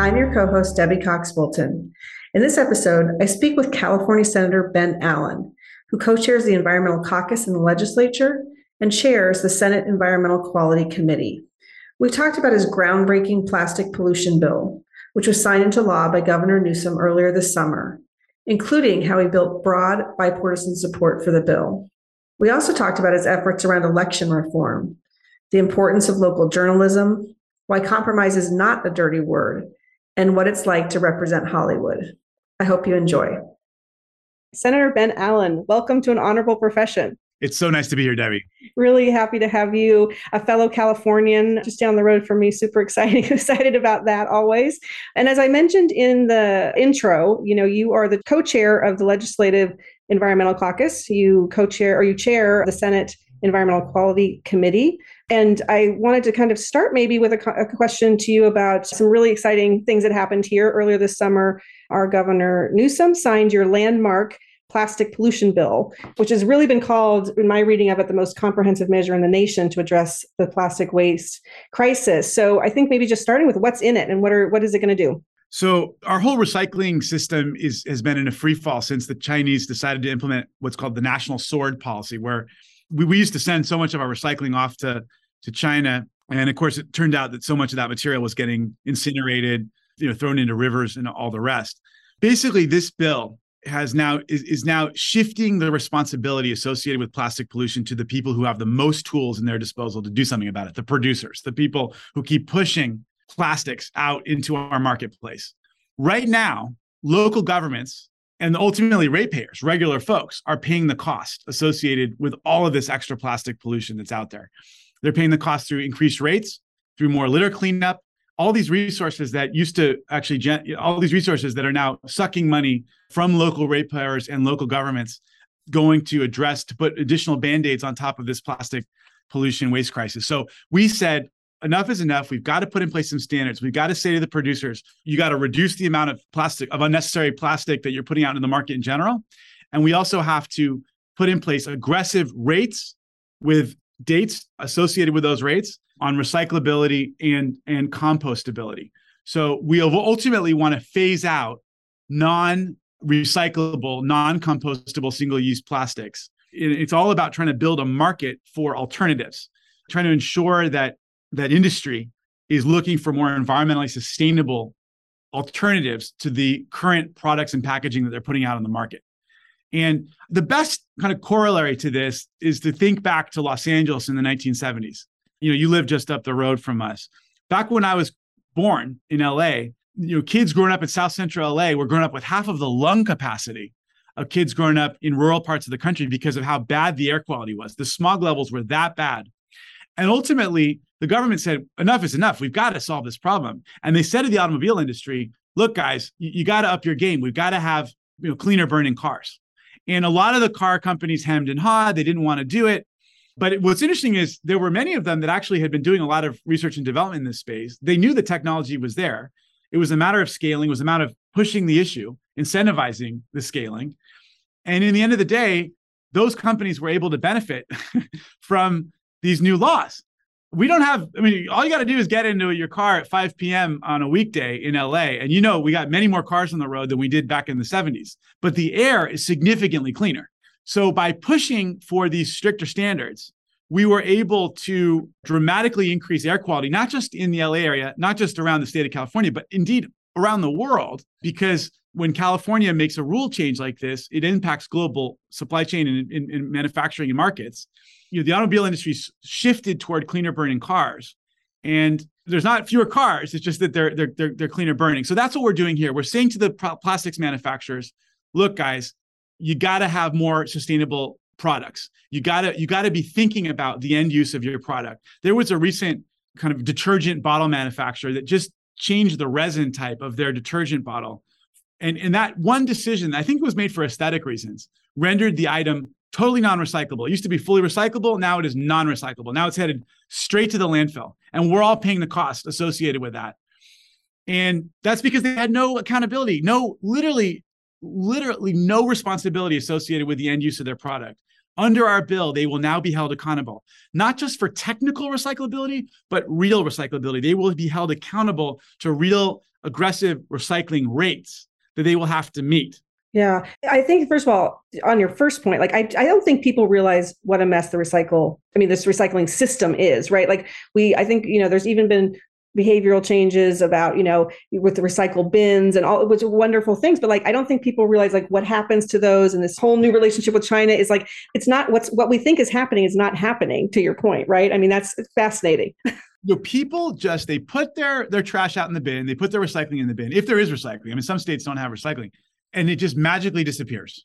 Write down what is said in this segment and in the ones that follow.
I'm your co host, Debbie Cox Bolton. In this episode, I speak with California Senator Ben Allen, who co chairs the Environmental Caucus in the legislature and chairs the Senate Environmental Quality Committee. We talked about his groundbreaking plastic pollution bill, which was signed into law by Governor Newsom earlier this summer, including how he built broad bipartisan support for the bill. We also talked about his efforts around election reform, the importance of local journalism, why compromise is not a dirty word, and what it's like to represent Hollywood. I hope you enjoy. Senator Ben Allen, welcome to an honorable profession. It's so nice to be here, Debbie. Really happy to have you, a fellow Californian, just down the road from me. Super exciting, excited about that always. And as I mentioned in the intro, you know, you are the co-chair of the Legislative Environmental Caucus. You co-chair or you chair the Senate Environmental Quality Committee. And I wanted to kind of start maybe with a, a, question to you about some really exciting things that happened here earlier this summer. Our Governor Newsom signed your landmark plastic pollution bill, which has really been called, in my reading of it, the most comprehensive measure in the nation to address the plastic waste crisis. So I think maybe just starting with what's in it and what are what is it going to do? So our whole recycling system is has been in a free fall since the Chinese decided to implement what's called the national sword policy, where we, we used to send so much of our recycling off to to China. And of course, it turned out that so much of that material was getting incinerated, you know, thrown into rivers and all the rest. Basically, this bill has now is, is now shifting the responsibility associated with plastic pollution to the people who have the most tools in their disposal to do something about it the producers the people who keep pushing plastics out into our marketplace right now local governments and ultimately ratepayers regular folks are paying the cost associated with all of this extra plastic pollution that's out there they're paying the cost through increased rates through more litter cleanup. All these resources that used to actually gen- all these resources that are now sucking money from local ratepayers and local governments going to address to put additional band-aids on top of this plastic pollution waste crisis. So we said enough is enough. We've got to put in place some standards. We've got to say to the producers you got to reduce the amount of plastic of unnecessary plastic that you're putting out in the market in general and we also have to put in place aggressive rates with dates associated with those rates on recyclability and and compostability. So we ultimately want to phase out non-recyclable, non-compostable single-use plastics. It's all about trying to build a market for alternatives, trying to ensure that that industry is looking for more environmentally sustainable alternatives to the current products and packaging that they're putting out on the market. And the best kind of corollary to this is to think back to Los Angeles in the 1970s you know, you live just up the road from us. Back when I was born in LA, you know, kids growing up in South Central LA were growing up with half of the lung capacity of kids growing up in rural parts of the country because of how bad the air quality was. The smog levels were that bad. And ultimately, the government said, enough is enough. We've got to solve this problem. And they said to the automobile industry, look, guys, you, you got to up your game. We've got to have you know, cleaner burning cars. And a lot of the car companies hemmed and hawed. They didn't want to do it. But what's interesting is there were many of them that actually had been doing a lot of research and development in this space. They knew the technology was there. It was a matter of scaling, it was a matter of pushing the issue, incentivizing the scaling. And in the end of the day, those companies were able to benefit from these new laws. We don't have, I mean, all you got to do is get into your car at 5 p.m. on a weekday in LA. And you know, we got many more cars on the road than we did back in the 70s, but the air is significantly cleaner. So by pushing for these stricter standards, we were able to dramatically increase air quality, not just in the LA area, not just around the state of California, but indeed around the world, because when California makes a rule change like this, it impacts global supply chain and, and, and manufacturing and markets. You know, the automobile industry shifted toward cleaner burning cars, and there's not fewer cars. It's just that they're they're they're, they're cleaner burning. So that's what we're doing here. We're saying to the plastics manufacturers, look, guys, you got to have more sustainable products. You got to you got to be thinking about the end use of your product. There was a recent kind of detergent bottle manufacturer that just changed the resin type of their detergent bottle. And, and that one decision, I think it was made for aesthetic reasons, rendered the item totally non-recyclable. It used to be fully recyclable. Now it is non-recyclable. Now it's headed straight to the landfill. And we're all paying the cost associated with that. And that's because they had no accountability, no, literally, literally no responsibility associated with the end use of their product. Under our bill, they will now be held accountable, not just for technical recyclability, but real recyclability. They will be held accountable to real aggressive recycling rates that they will have to meet. Yeah. I think, first of all, on your first point, like, I, I don't think people realize what a mess the recycle, I mean, this recycling system is, right? Like, we, I think, you know, there's even been behavioral changes about you know with the recycle bins and all which wonderful things but like i don't think people realize like what happens to those and this whole new relationship with china is like it's not what's what we think is happening is not happening to your point right i mean that's fascinating know, people just they put their their trash out in the bin they put their recycling in the bin if there is recycling i mean some states don't have recycling and it just magically disappears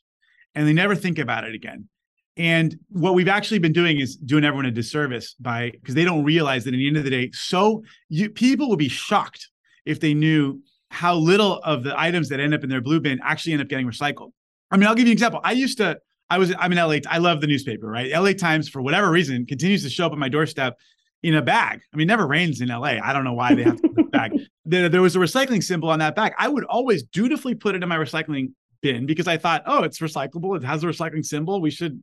and they never think about it again and what we've actually been doing is doing everyone a disservice by because they don't realize that at the end of the day, so you, people would be shocked if they knew how little of the items that end up in their blue bin actually end up getting recycled. I mean, I'll give you an example. I used to, I was, I'm in LA. I love the newspaper, right? LA Times, for whatever reason, continues to show up at my doorstep in a bag. I mean, never rains in LA. I don't know why they have to put bag. There, there was a recycling symbol on that bag. I would always dutifully put it in my recycling bin because I thought, oh, it's recyclable. It has a recycling symbol. We should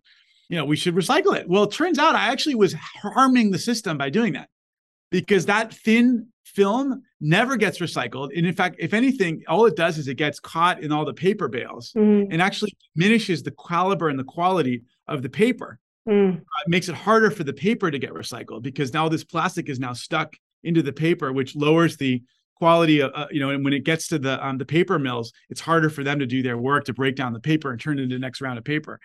you know, we should recycle it. Well, it turns out I actually was harming the system by doing that because that thin film never gets recycled. And in fact, if anything, all it does is it gets caught in all the paper bales mm. and actually diminishes the caliber and the quality of the paper. Mm. Uh, it makes it harder for the paper to get recycled because now this plastic is now stuck into the paper, which lowers the quality of uh, you know and when it gets to the um, the paper mills it's harder for them to do their work to break down the paper and turn it into the next round of paper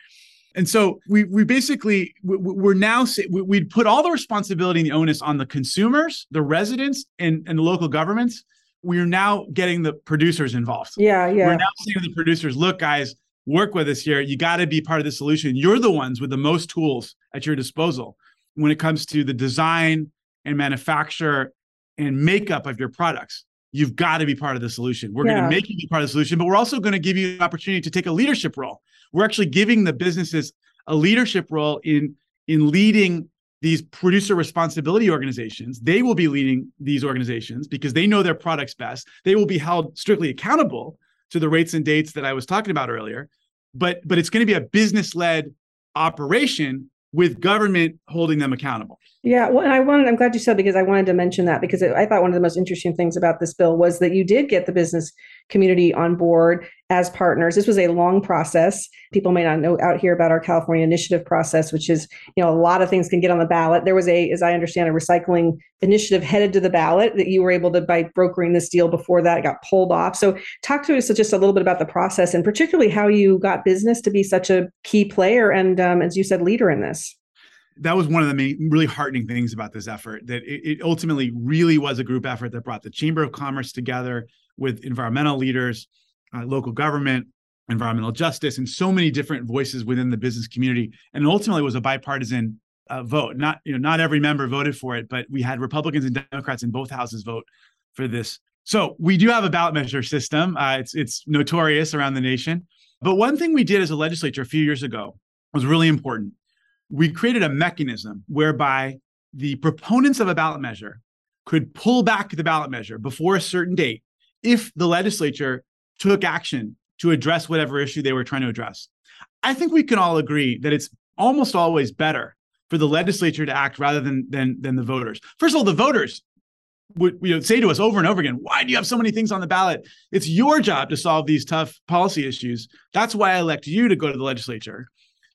and so we we basically we're now we'd put all the responsibility and the onus on the consumers, the residents, and and the local governments. We're now getting the producers involved. Yeah, yeah. We're now saying to the producers, look, guys, work with us here. You got to be part of the solution. You're the ones with the most tools at your disposal when it comes to the design and manufacture and makeup of your products. You've got to be part of the solution. We're yeah. going to make you be part of the solution, but we're also going to give you an opportunity to take a leadership role we're actually giving the businesses a leadership role in in leading these producer responsibility organizations they will be leading these organizations because they know their products best they will be held strictly accountable to the rates and dates that i was talking about earlier but but it's going to be a business led operation with government holding them accountable. Yeah, well, and I wanted, I'm glad you said because I wanted to mention that because I thought one of the most interesting things about this bill was that you did get the business community on board as partners. This was a long process. People may not know out here about our California initiative process, which is, you know, a lot of things can get on the ballot. There was a, as I understand, a recycling initiative headed to the ballot that you were able to, by brokering this deal before that, got pulled off. So talk to us just a little bit about the process and particularly how you got business to be such a key player and, um, as you said, leader in this that was one of the main, really heartening things about this effort that it, it, ultimately really was a group effort that brought the chamber of commerce together with environmental leaders uh, local government environmental justice and so many different voices within the business community. And ultimately was a bipartisan uh, vote. Not you know not every member voted for it but we had republicans and democrats in both houses vote for this. So we do have a ballot measure system. Uh, it's it's notorious around the nation. But one thing we did as a legislature a few years ago was really important. We created a mechanism whereby the proponents of a ballot measure could pull back the ballot measure before a certain date if the legislature took action to address whatever issue they were trying to address. I think we can all agree that it's almost always better for the legislature to act rather than than than the voters. First of all, the voters would you know, say to us over and over again, "Why do you have so many things on the ballot? It's your job to solve these tough policy issues. That's why I elect you to go to the legislature."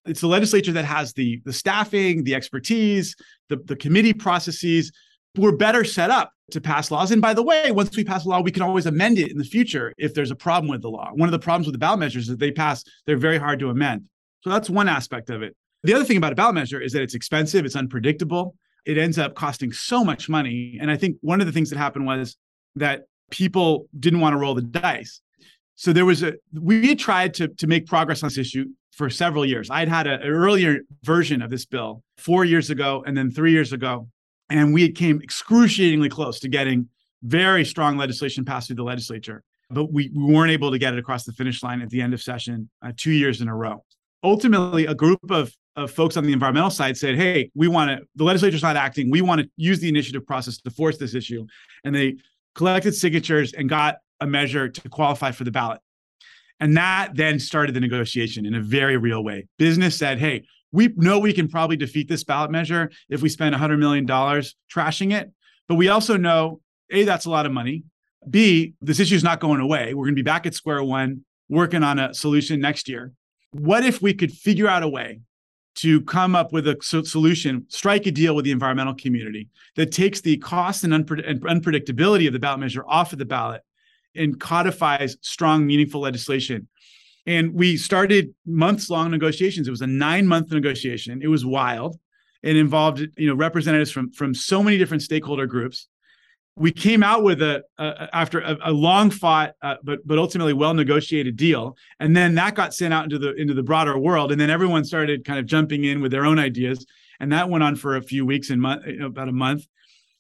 it's the legislature that has the the staffing, the expertise, the, the committee processes. We're better set up to pass laws. And by the way, once we pass a law, we can always amend it in the future if there's a problem with the law. One of the problems with the ballot measures is that they pass, they're very hard to amend. So that's one aspect of it. The other thing about a ballot measure is that it's expensive, it's unpredictable, it ends up costing so much money. And I think one of the things that happened was that people didn't want to roll the dice. So there was a we had tried to to make progress on this issue for several years. I'd had a, an earlier version of this bill four years ago and then three years ago. And we came excruciatingly close to getting very strong legislation passed through the legislature. But we, we weren't able to get it across the finish line at the end of session uh, two years in a row. Ultimately, a group of, of folks on the environmental side said, hey, we want to, the legislature's not acting. We want to use the initiative process to force this issue. And they collected signatures and got a measure to qualify for the ballot. And that then started the negotiation in a very real way. Business said, hey, we know we can probably defeat this ballot measure if we spend $100 million trashing it. But we also know A, that's a lot of money. B, this issue is not going away. We're going to be back at square one working on a solution next year. What if we could figure out a way to come up with a solution, strike a deal with the environmental community that takes the cost and, unpre- and unpredictability of the ballot measure off of the ballot and codifies strong, meaningful legislation and we started months long negotiations. It was a nine month negotiation. It was wild. It involved you know representatives from from so many different stakeholder groups. We came out with a, a after a, a, long fought uh, but but ultimately well negotiated deal, and then that got sent out into the into the broader world, and then everyone started kind of jumping in with their own ideas, and that went on for a few weeks and month, about a month.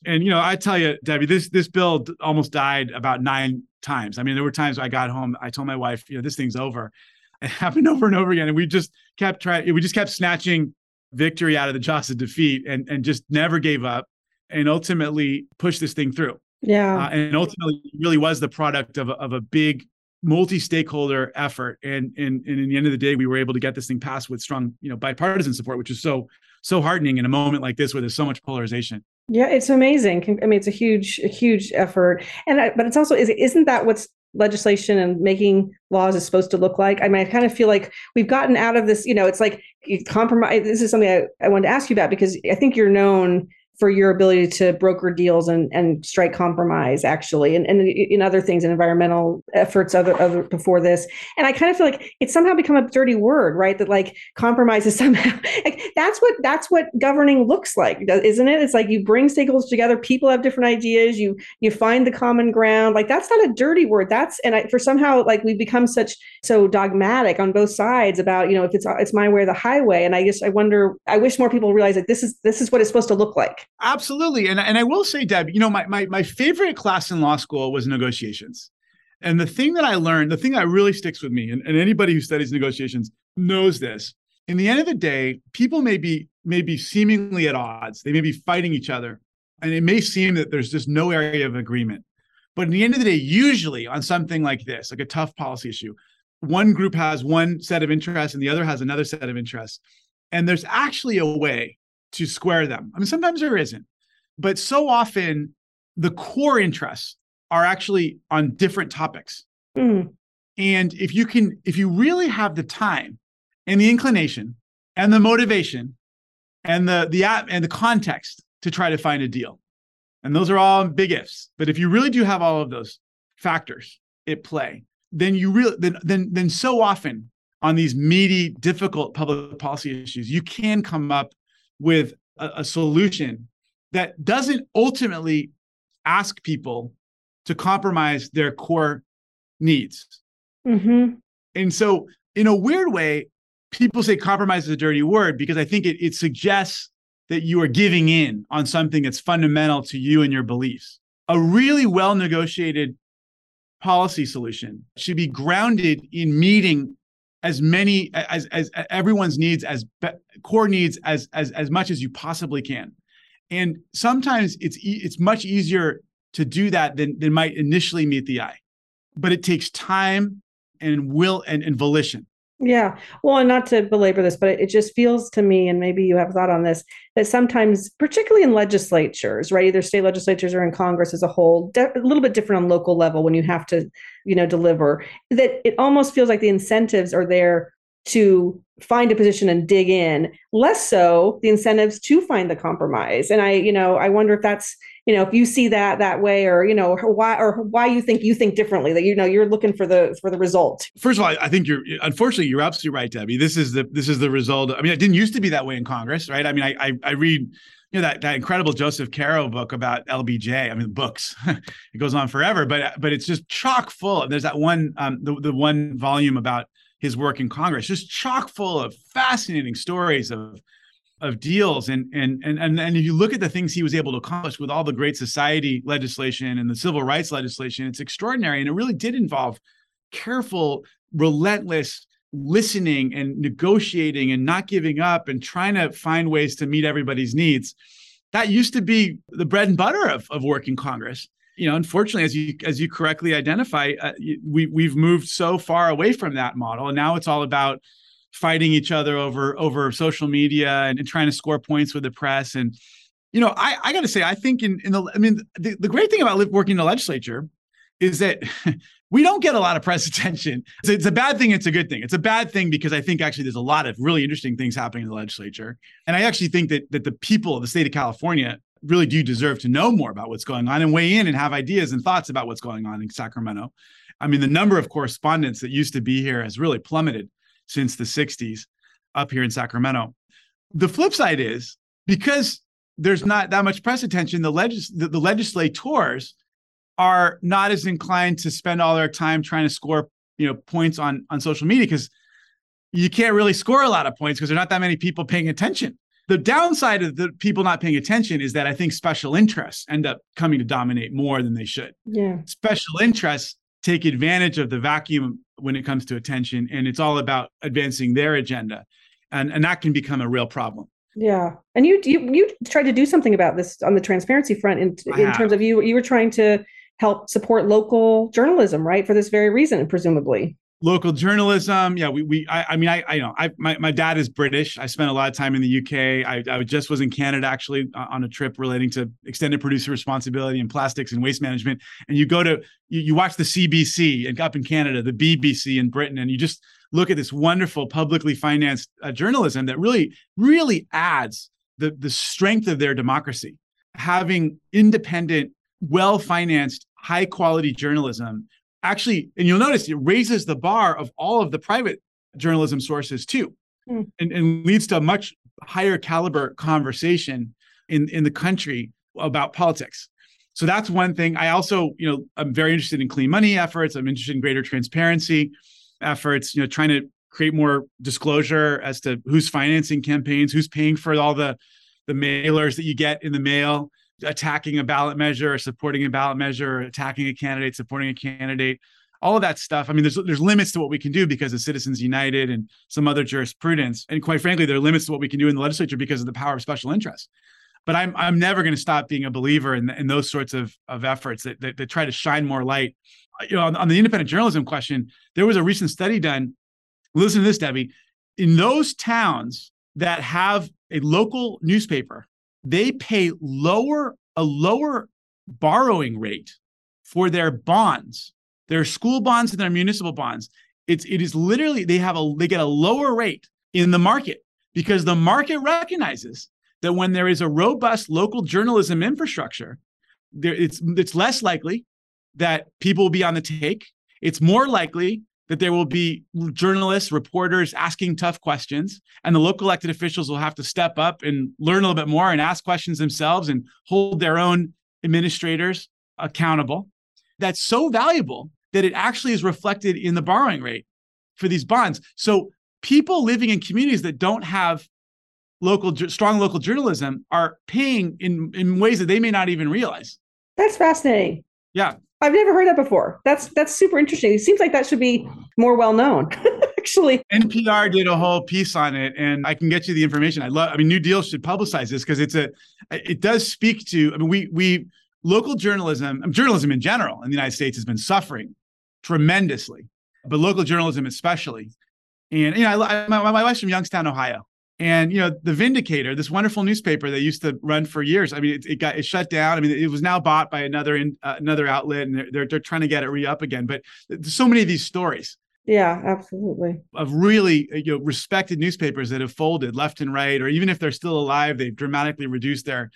And you know, I tell you, Debbie, this this bill almost died about nine times. I mean, there were times I got home, I told my wife, you know, this thing's over. It happened over and over again, and we just kept trying. We just kept snatching victory out of the jaws of defeat, and and just never gave up, and ultimately pushed this thing through. Yeah, uh, and ultimately, really was the product of a, of a big multi-stakeholder effort and, and and in the end of the day we were able to get this thing passed with strong you know bipartisan support which is so so heartening in a moment like this where there's so much polarization yeah, it's amazing. I mean, it's a huge, a huge effort, and I, but it's also is isn't that what's legislation and making laws is supposed to look like? I mean, I kind of feel like we've gotten out of this. You know, it's like compromise. This is something I, I wanted to ask you about because I think you're known for your ability to broker deals and, and strike compromise actually and, and in other things and environmental efforts other, other before this. And i kind of feel like it's somehow become a dirty word right? That like compromise is somehow like that's what that's what governing looks like isn't it? It's like you bring stakeholders together people have different ideas you you find the common ground. Like that's not a dirty word. That's and I, for somehow like we've become such so dogmatic on both sides about you know if it's uh, it's my way or the highway and i just i wonder i wish more people realize that this is this is what it's supposed to look like Absolutely. And, and I will say, Deb, you know, my, my, my favorite class in law school was negotiations. And the thing that I learned, the thing that really sticks with me, and, and anybody who studies negotiations knows this. In the end of the day, people may be may be seemingly at odds. They may be fighting each other. And it may seem that there's just no area of agreement. But in the end of the day, usually on something like this, like a tough policy issue, one group has one set of interests and the other has another set of interests. And there's actually a way to square them. I mean, sometimes there isn't, but so often the core interests are actually on different topics. Mm. And if you can, if you really have the time and the inclination and the motivation and the the app and the context to try to find a deal, and those are all big ifs. But if you really do have all of those factors at play, then you really then then then so often on these meaty, difficult public policy issues, you can come up with a, a solution that doesn't ultimately ask people to compromise their core needs. Mm-hmm. And so, in a weird way, people say compromise is a dirty word because I think it, it suggests that you are giving in on something that's fundamental to you and your beliefs. A really well negotiated policy solution. Should be grounded in meeting as many as as everyone's needs as core needs as as as much as you possibly can. And sometimes it's it's much easier to do that than than might initially meet the eye. But it takes time and will and, and volition yeah. Well, and not to belabor this, but it just feels to me, and maybe you have thought on this, that sometimes, particularly in legislatures, right, either state legislatures or in Congress as a whole, de- a little bit different on local level when you have to, you know, deliver, that it almost feels like the incentives are there to find a position and dig in less so the incentives to find the compromise and i you know i wonder if that's you know if you see that that way or you know why or why you think you think differently that you know you're looking for the for the result first of all i think you're unfortunately you're absolutely right debbie this is the this is the result i mean it didn't used to be that way in congress right i mean i i, I read you know that that incredible Joseph Caro book about LBJ. I mean, books it goes on forever, but but it's just chock full. There's that one um, the the one volume about his work in Congress, just chock full of fascinating stories of of deals. And and and and and if you look at the things he was able to accomplish with all the great society legislation and the civil rights legislation, it's extraordinary, and it really did involve careful, relentless listening and negotiating and not giving up and trying to find ways to meet everybody's needs. That used to be the bread and butter of, of working Congress. You know, unfortunately, as you as you correctly identify, uh, we we've moved so far away from that model, and now it's all about fighting each other over over social media and, and trying to score points with the press. And you know, I I got to say, I think in in the I mean, the, the great thing about working in the legislature is that we don't get a lot of press attention. It's, it's, a bad thing. It's a good thing. It's a bad thing because I think actually there's a lot of really interesting things happening in the legislature, and I actually think that that the people of the state of California really do deserve to know more about what's going on and weigh in and have ideas and thoughts about what's going on in Sacramento. I mean, the number of correspondents that used to be here has really plummeted since the 60s up here in Sacramento. The flip side is because there's not that much press attention, the, legis- the, the legislators are not as inclined to spend all their time trying to score you know points on on social media because you can't really score a lot of points because there's not that many people paying attention the downside of the people not paying attention is that I think special interests end up coming to dominate more than they should. Yeah. Special interests take advantage of the vacuum when it comes to attention, and it's all about advancing their agenda. And, and that can become a real problem. Yeah, and you you you tried to do something about this on the transparency front in in terms of you you were trying to help support local journalism, right? For this very reason, presumably local journalism. Yeah, we we I, I mean I I know I my, my dad is British. I spent a lot of time in the UK. I, I just was in Canada actually uh, on a trip relating to extended producer responsibility and plastics and waste management. And you go to you, you watch the CBC and up in Canada, the BBC in Britain, and you just look at this wonderful publicly financed uh, journalism that really really adds the the strength of their democracy. Having independent, well financed, high quality journalism actually, and you'll notice it raises the bar of all of the private journalism sources too, mm. and, and leads to a much higher caliber conversation in, in the country about politics. So that's one thing. I also, you know, I'm very interested in clean money efforts. I'm interested in greater transparency efforts, you know, trying to create more disclosure as to who's financing campaigns, who's paying for all the the mailers that you get in the mail attacking a ballot measure or supporting a ballot measure attacking a candidate supporting a candidate all of that stuff. I mean there's there's limits to what we can do because of citizens united and some other jurisprudence. And quite frankly there are limits to what we can do in the legislature because of the power of special interests. But i'm i'm never going to stop being a believer in, in those sorts of of efforts that, that, that try to shine more light. You know on, on the independent journalism question there was a recent study done listen to this debbie. In those towns that have a local newspaper they pay lower a lower borrowing rate for their bonds, their school bonds and their municipal bonds. It's it is literally they have a they get a lower rate in the market because the market recognizes that when there is a robust local journalism infrastructure, there it's it's less likely that people will be on the take. It's more likely that there will be journalists, reporters asking tough questions, and the local elected officials will have to step up and learn a little bit more and ask questions themselves and hold their own administrators accountable. That's so valuable that it actually is reflected in the borrowing rate for these bonds. So people living in communities that don't have local strong local journalism are paying in in ways that they may not even realize. That's fascinating. Yeah. I've never heard that before. That's that's super interesting. It seems like that should be more well known. Actually, NPR did a whole piece on it, and I can get you the information. I love. I mean, New Deal should publicize this because it's a. It does speak to. I mean, we we local journalism, journalism in general in the United States has been suffering tremendously, but local journalism especially. And you know, I, my, my wife's from Youngstown, Ohio, and you know, the Vindicator, this wonderful newspaper that used to run for years. I mean, it, it got it shut down. I mean, it was now bought by another in, uh, another outlet, and they're, they're, they're trying to get it re up again. But so many of these stories Yeah, absolutely. Of really you know respected newspapers that have folded left and right, or even if they're still alive, they've dramatically reduced their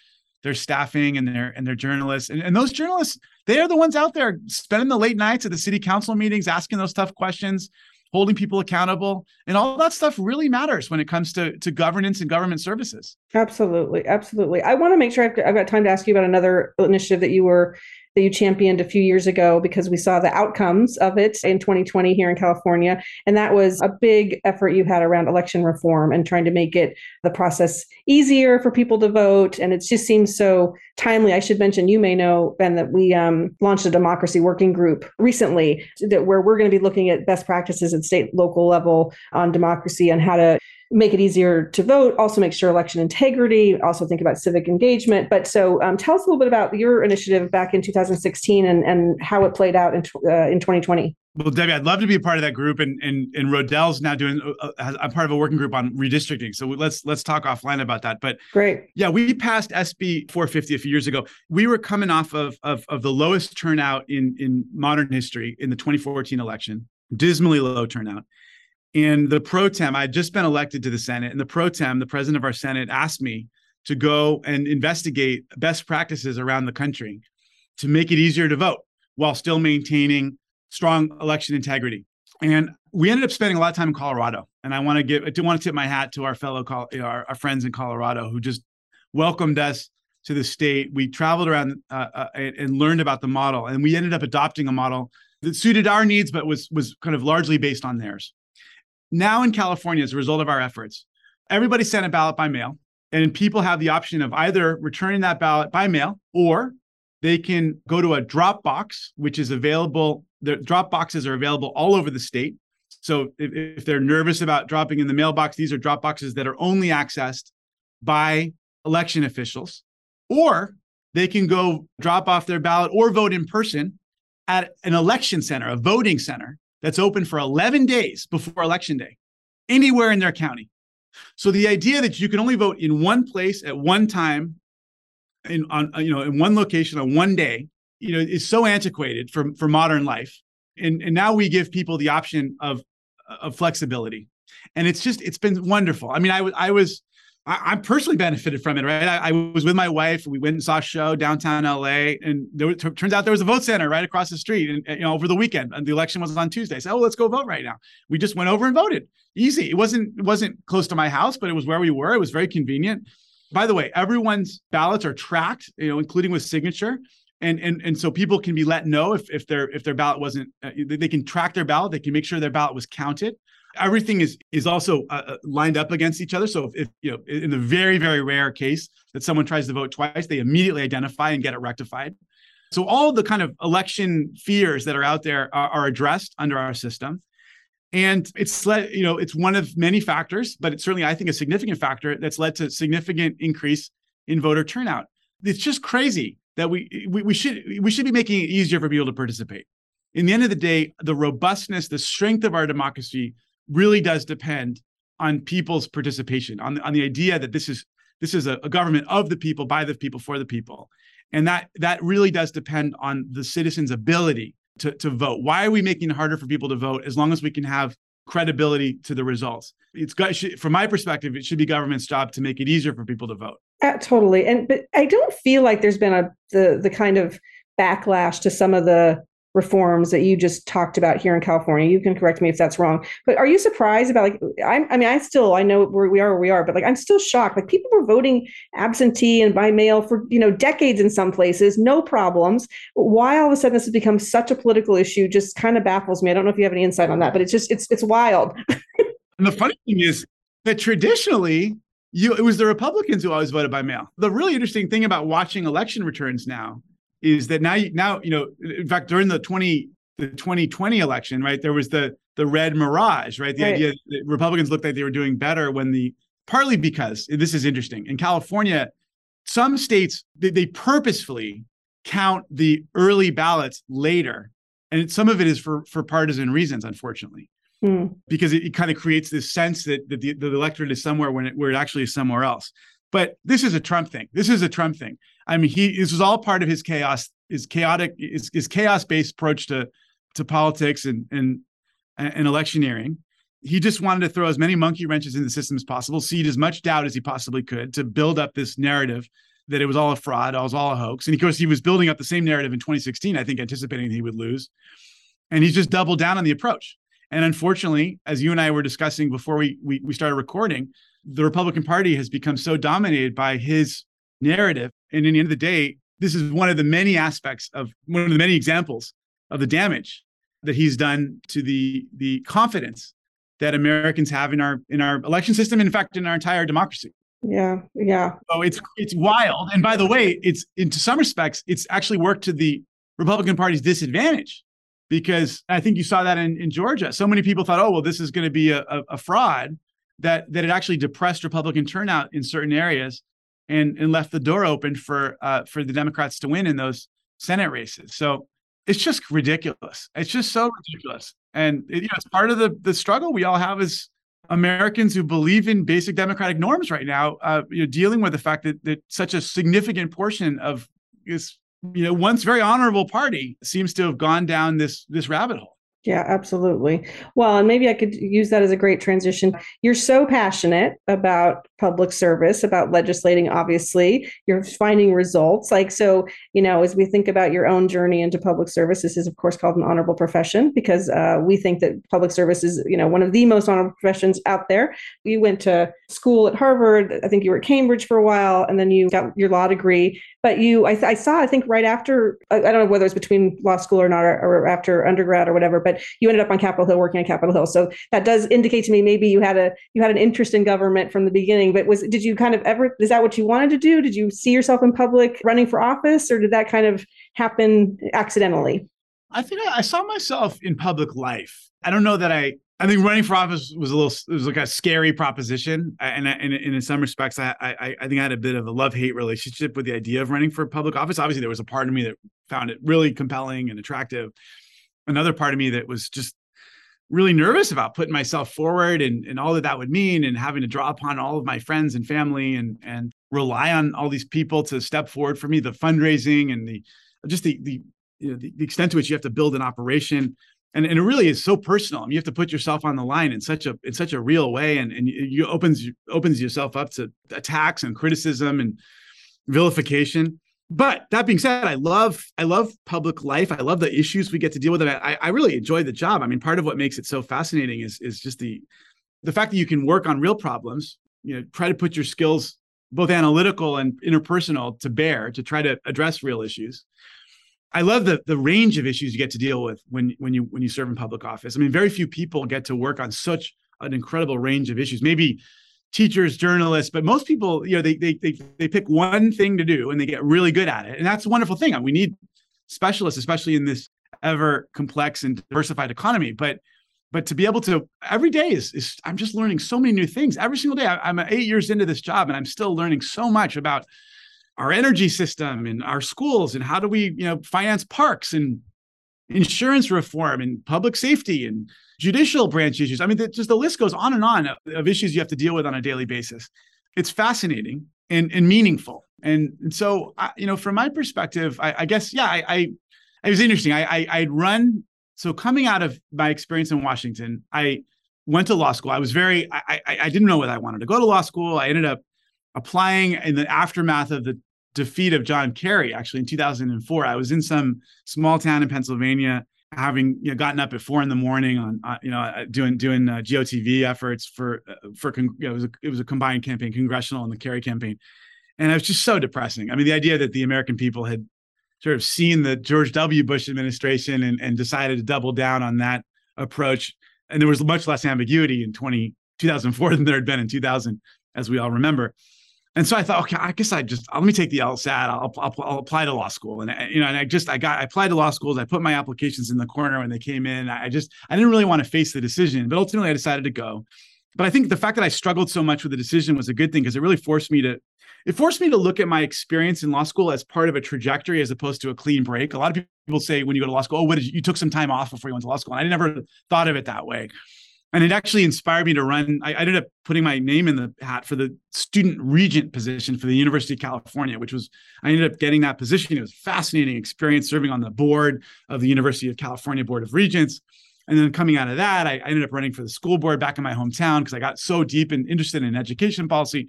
their staffing and their and their journalists. And, and those journalists, they are the ones out there spending the late nights at the city council meetings, asking those tough questions, holding people accountable, and all that stuff really matters when it comes to to governance and government services. Absolutely, absolutely. I want to make sure I've, I've got time to ask you about another initiative that you were that you championed a few years ago because we saw the outcomes of it in 2020 here in California. And that was a big effort you had around election reform and trying to make it the process easier for people to vote. And it just seems so timely. I should mention, you may know, Ben, that we um, launched a democracy working group recently that where we're going to be looking at best practices at state, local level on democracy and how to make it easier to vote, also make sure election integrity, also think about civic engagement. But so um, tell us a little bit about your initiative back in 2016 and, and how it played out in, uh, in 2020. Well, Debbie, I'd love to be a part of that group, and and and Rodell's now doing. Uh, uh I'm part of a working group on redistricting, so let's let's talk offline about that. But great, yeah, we passed SB 450 a few years ago. We were coming off of of, of the lowest turnout in in modern history in the 2014 election, dismally low turnout, and the pro tem, I had just been elected to the Senate, and the pro tem, the president of our Senate, asked me to go and investigate best practices around the country to make it easier to vote while still maintaining strong election integrity. And we ended up spending a lot of time in Colorado. And I want to give, I do want to tip my hat to our fellow, our, our friends in Colorado who just welcomed us to the state. We traveled around uh, uh, and learned about the model, and we ended up adopting a model that suited our needs, but was was kind of largely based on theirs. Now in California, as a result of our efforts, everybody sent a ballot by mail, and people have the option of either returning that ballot by mail or they can go to a drop box, which is available. The drop boxes are available all over the state. So if, if they're nervous about dropping in the mailbox, these are drop boxes that are only accessed by election officials, or they can go drop off their ballot or vote in person at an election center, a voting center that's open for 11 days before election day, anywhere in their county. So the idea that you can only vote in one place at one time, in on uh, you know in one location on one day, you know, is so antiquated for for modern life. And and now we give people the option of of flexibility, and it's just it's been wonderful. I mean, I was I was I, I personally benefited from it, right? I, I, was with my wife. We went and saw a show downtown LA, and there t- turns out there was a vote center right across the street. And you know, over the weekend, and the election was on Tuesday. So, oh, let's go vote right now. We just went over and voted. Easy. It wasn't it wasn't close to my house, but it was where we were. It was very convenient. By the way, everyone's ballots are tracked, you know, including with signature and and and so people can be let know if if their if their ballot wasn't uh, they can track their ballot they can make sure their ballot was counted everything is is also uh, uh, lined up against each other. So if, if, you know, in the very very rare case that someone tries to vote twice, they immediately identify and get it rectified. So all the kind of election fears that are out there are, are addressed under our system. And it's led, you know, it's one of many factors, but it's certainly, I think, a significant factor that's led to significant increase in voter turnout. It's just crazy that we, we we should we should be making it easier for people to participate. In the end of the day, the robustness, the strength of our democracy really does depend on people's participation, on the, on the idea that this is this is a, a government of the people, by the people, for the people, and that that really does depend on the citizens' ability to to vote. Why are we making it harder for people to vote? As long as we can have credibility to the results, it's got from my perspective, it should be government's job to make it easier for people to vote. Uh, totally, and but I don't feel like there's been a the the kind of backlash to some of the reforms that you just talked about here in California. You can correct me if that's wrong. But are you surprised about like I'm, I mean I still I know where we are where we are, but like I'm still shocked. Like people were voting absentee and by mail for you know decades in some places, no problems. Why all of a sudden this has become such a political issue just kind of baffles me. I don't know if you have any insight on that, but it's just it's it's wild. and the funny thing is that traditionally you it was the Republicans who always voted by mail. The really interesting thing about watching election returns now is that now you now you know in fact during the 20 the 2020 election right there was the the red mirage right the right. idea that republicans looked like they were doing better when the partly because this is interesting in california some states they, they purposefully count the early ballots later and some of it is for for partisan reasons unfortunately hmm. because it, it, kind of creates this sense that, that the, the electorate is somewhere when it, where it actually is somewhere else but this is a Trump thing. This is a Trump thing. I mean, he this was all part of his chaos, his chaotic, his, his chaos based approach to to politics, and and and electioneering. He just wanted to throw as many monkey wrenches in the system as possible, seed as much doubt as he possibly could to build up this narrative that it was all a fraud, it was all a hoax. And of course, he was building up the same narrative in 2016, I think, anticipating he would lose. And he's just doubled down on the approach. And unfortunately, as you and I were discussing before we, we, we started recording, the Republican Party has become so dominated by his narrative. And in the end of the day, this is one of the many aspects of one of the many examples of the damage that he's done to the the confidence that Americans have in our in our election system, in fact, in our entire democracy. Yeah, yeah. So it's it's wild. And by the way, it's in to some respects, it's actually worked to the Republican Party's disadvantage because I think you saw that in, in Georgia. So many people thought, oh, well, this is going to be a, a, a fraud that that it actually depressed Republican turnout in certain areas and and left the door open for uh, for the Democrats to win in those Senate races. So it's just ridiculous. It's just so ridiculous, and it, you know, it's part of the the struggle we all have as Americans who believe in basic democratic norms right now. Uh, you know, dealing with the fact that that such a significant portion of this you know once very honorable party seems to have gone down this this rabbit hole. Yeah, absolutely. Well, and maybe I could use that as a great transition. You're so passionate about public service, about legislating, obviously. You're finding results. Like, so, you know, as we think about your own journey into public service, this is, of course, called an honorable profession because uh, we think that public service is, you know, one of the most honorable professions out there. You went to school at Harvard. I think you were at Cambridge for a while, and then you got your law degree. But you, I, I saw, I think right after, I, I, don't know whether it's between law school or not, or, or after undergrad or whatever, but you ended up on Capitol Hill working on Capitol Hill. So that does indicate to me maybe you had a you had an interest in government from the beginning. But was did you kind of ever is that what you wanted to do? Did you see yourself in public running for office, or did that kind of happen accidentally? I think I, saw myself in public life. I don't know that I I think running for office was a little it was like a scary proposition, and and, and in some respects, I, I I think I had a bit of a love hate relationship with the idea of running for public office. Obviously, there was a part of me that found it really compelling and attractive, another part of me that was just really nervous about putting myself forward and, and all that that would mean and having to draw upon all of my friends and family and and rely on all these people to step forward for me the fundraising and the just the the you know the, the extent to which you have to build an operation. And, and it really is so personal. I mean, you have to put yourself on the line in such a in such a real way and and you opens opens yourself up to attacks and criticism and vilification but that being said, I love I love public life. I love the issues we get to deal with, and I, I really enjoy the job. I mean, part of what makes it so fascinating is is just the the fact that you can work on real problems. You know, try to put your skills, both analytical and interpersonal, to bear to try to address real issues. I love the the range of issues you get to deal with when when you when you serve in public office. I mean, very few people get to work on such an incredible range of issues. Maybe teachers, journalists, but most people, you know, they they they they pick one thing to do and they get really good at it, and that's a wonderful thing. We need specialists, especially in this ever complex and diversified economy. But but to be able to every day is, is I'm just learning so many new things every single day. I, I'm eight years into this job, and I'm still learning so much about our energy system and our schools and how do we you know finance parks and insurance reform and public safety and judicial branch issues. I mean, the, just the list goes on and on of, of, issues you have to deal with on a daily basis. It's fascinating and, and meaningful. And, and so, I, you know, from my perspective, I, I guess, yeah, I, I, it was interesting. I, I, I'd run. So coming out of my experience in Washington, I went to law school. I was very, I, I, I didn't know whether I wanted to go to law school. I ended up applying in the aftermath of the defeat of John Kerry, actually in 2004. I was in some small town in Pennsylvania having you know gotten up at four in the morning on uh, you know uh, doing doing uh, GOTV efforts for uh, for con- it was a, it was a combined campaign, congressional and the Kerry campaign, and it was just so depressing. I mean, the idea that the American people had sort of seen the George W. Bush administration and, and decided to double down on that approach, and there was much less ambiguity in 20, 2004 than there had been in 2000, as we all remember. And so I thought, okay, I guess I just let me take the LSAT. I'll, I'll, I'll, apply to law school, and you know, and I just I got I applied to law schools. I put my applications in the corner when they came in. I just I didn't really want to face the decision, but ultimately I decided to go. But I think the fact that I struggled so much with the decision was a good thing because it really forced me to it forced me to look at my experience in law school as part of a trajectory as opposed to a clean break. A lot of people say when you go to law school, oh, what did you, you took some time off before you went to law school? And I never thought of it that way and it actually inspired me to run. I, I, ended up putting my name in the hat for the student regent position for the University of California, which was I ended up getting that position. It was a fascinating experience serving on the board of the University of California Board of Regents. And then coming out of that, I, I ended up running for the school board back in my hometown because I got so deep and interested in education policy.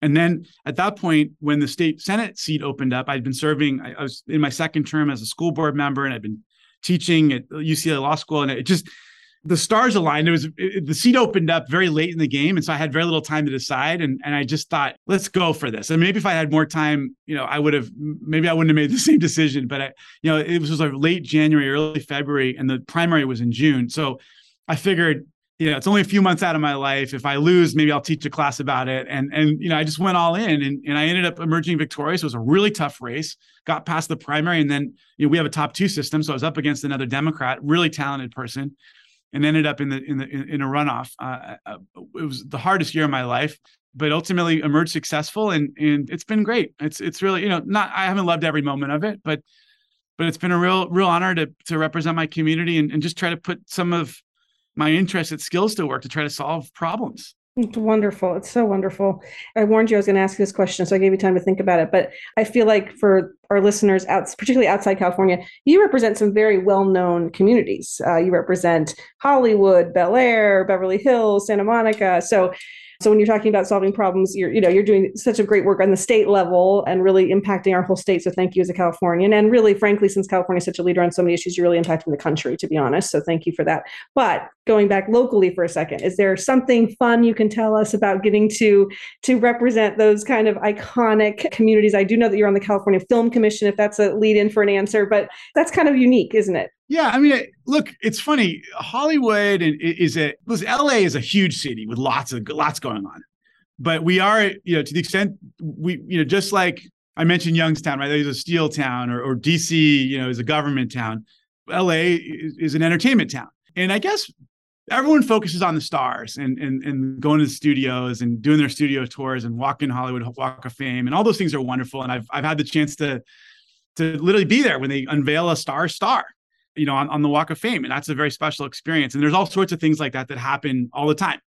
And then at that point, when the state senate seat opened up, I'd been serving. I, I was in my second term as a school board member, and I'd been teaching at UCLA Law School, and it just the stars aligned. It was it, the seat opened up very late in the game, and so I had very little time to decide. And and I just thought, let's go for this. And maybe if I had more time, you know, I would have maybe I wouldn't have made the same decision. But I, you know, it was, was like late January, early February, and the primary was in June. So I figured, you know, it's only a few months out of my life. If I lose, maybe I'll teach a class about it. And and you know, I just went all in, and and I ended up emerging victorious. It was a really tough race. Got past the primary, and then you know, we have a top two system, so I was up against another Democrat, really talented person and ended up in the in the in a runoff. Uh, uh, it was the hardest year of my life, but ultimately emerged successful, and and it's been great. It's it's really you know not I haven't loved every moment of it, but but it's been a real real honor to to represent my community and, and just try to put some of my interests and skills to work to try to solve problems. It's wonderful. It's so wonderful. I warned you I was going to ask this question, so I gave you time to think about it. But I feel like for our listeners, out, particularly outside California, you represent some very well-known communities. Uh, you represent Hollywood, Bel Air, Beverly Hills, Santa Monica. So so when you're talking about solving problems, you're you know you're doing such a great work on the state level and really impacting our whole state. So thank you as a Californian, and really, frankly, since California is such a leader on so many issues, you're really impacting the country. To be honest, so thank you for that. But going back locally for a second, is there something fun you can tell us about getting to to represent those kind of iconic communities? I do know that you're on the California Film Commission. If that's a lead in for an answer, but that's kind of unique, isn't it? Yeah, I mean, look, it's funny. Hollywood is a listen, LA is a huge city with lots of lots going on, but we are, you know, to the extent we, you know, just like I mentioned Youngstown, right? There's a steel town, or, or DC, you know, is a government town. LA is, is an entertainment town, and I guess everyone focuses on the stars and and and going to the studios and doing their studio tours and walking Hollywood Walk of Fame, and all those things are wonderful. And I've I've had the chance to to literally be there when they unveil a star star you know, on, on the Walk of Fame. And that's a very special experience. And there's all sorts of things like that that happen all the time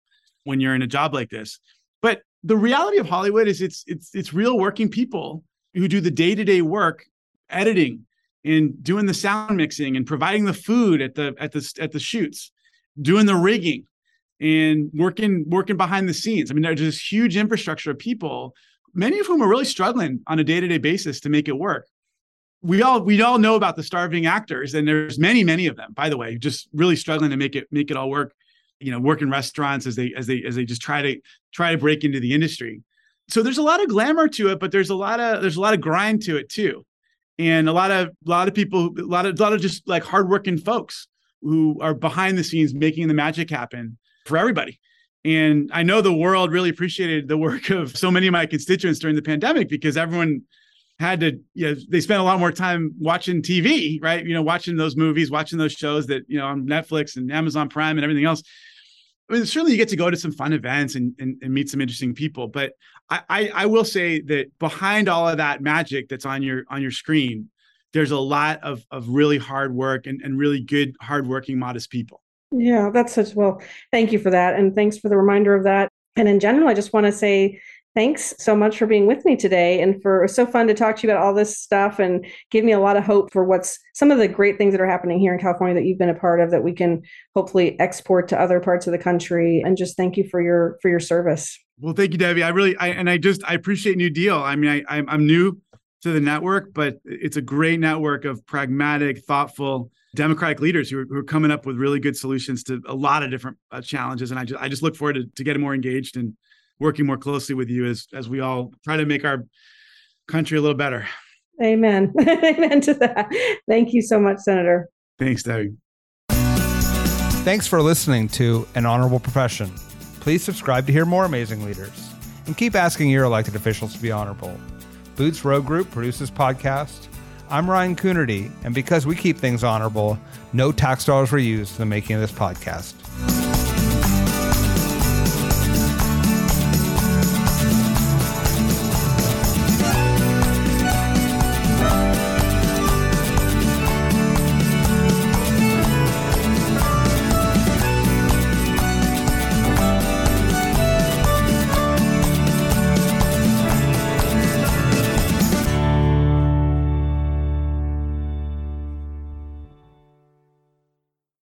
when you're in a job like this. But the reality of Hollywood is it's it's it's real working people who do the day-to-day work, editing and doing the sound mixing and providing the food at the at the at the shoots, doing the rigging and working working behind the scenes. I mean, there's this huge infrastructure of people, many of whom are really struggling on a day-to-day basis to make it work. We all we all know about the starving actors and there's many many of them by the way just really struggling to make it make it all work you know work in restaurants as they as they as they just try to try to break into the industry. So there's a lot of glamour to it but there's a lot of there's a lot of grind to it too. And a lot of a lot of people a lot of a lot of just like hardworking folks who are behind the scenes making the magic happen for everybody. And i know the world really appreciated the work of so many of my constituents during the pandemic because everyone had to you know they spent a lot more time watching tv right? You know watching those movies watching those shows that you know on netflix and amazon prime and everything else. I mean, certainly you get to go to some fun events and, and, and meet some interesting people. But I, I, I will say that behind all of that magic that's on your on your screen there's a lot of of really hard work and, and really good hardworking modest people yeah that's such well thank you for that and thanks for the reminder of that and in general i just want to say Thanks so much for being with me today and for so fun to talk to you about all this stuff and give me a lot of hope for what's some of the great things that are happening here in California that you've been a part of that we can hopefully export to other parts of the country and just thank you for your for your service. Well, thank you, Debbie. I really I and I just I appreciate New Deal. I mean, I I'm new to the network, but it's a great network of pragmatic, thoughtful, democratic leaders who are, who are coming up with really good solutions to a lot of different uh, challenges. And I just I just look forward to, to getting more engaged and working more closely with you as as we all try to make our country a little better. Amen. Amen to that. Thank you so much, Senator. Thanks, Doug. Thanks for listening to An Honorable Profession. Please subscribe to hear more amazing leaders and keep asking your elected officials to be honorable. Boots Road Group produces podcast. I'm Ryan Coonerty, and because we keep things honorable, no tax dollars were used in the making of this podcast.